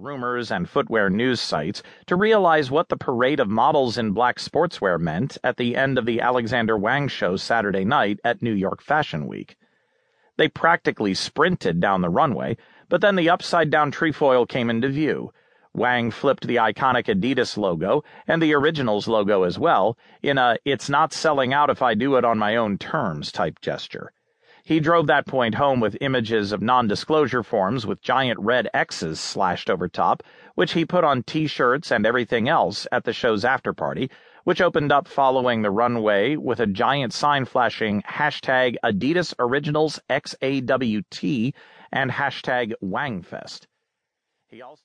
rumors and footwear news sites to realize what the parade of models in black sportswear meant at the end of the Alexander Wang show Saturday night at New York Fashion Week. They practically sprinted down the runway, but then the upside down trefoil came into view. Wang flipped the iconic Adidas logo and the Originals logo as well in a it's not selling out if I do it on my own terms type gesture. He drove that point home with images of non disclosure forms with giant red X's slashed over top, which he put on t shirts and everything else at the show's after party, which opened up following the runway with a giant sign flashing hashtag Adidas Originals XAWT and hashtag Wangfest. He also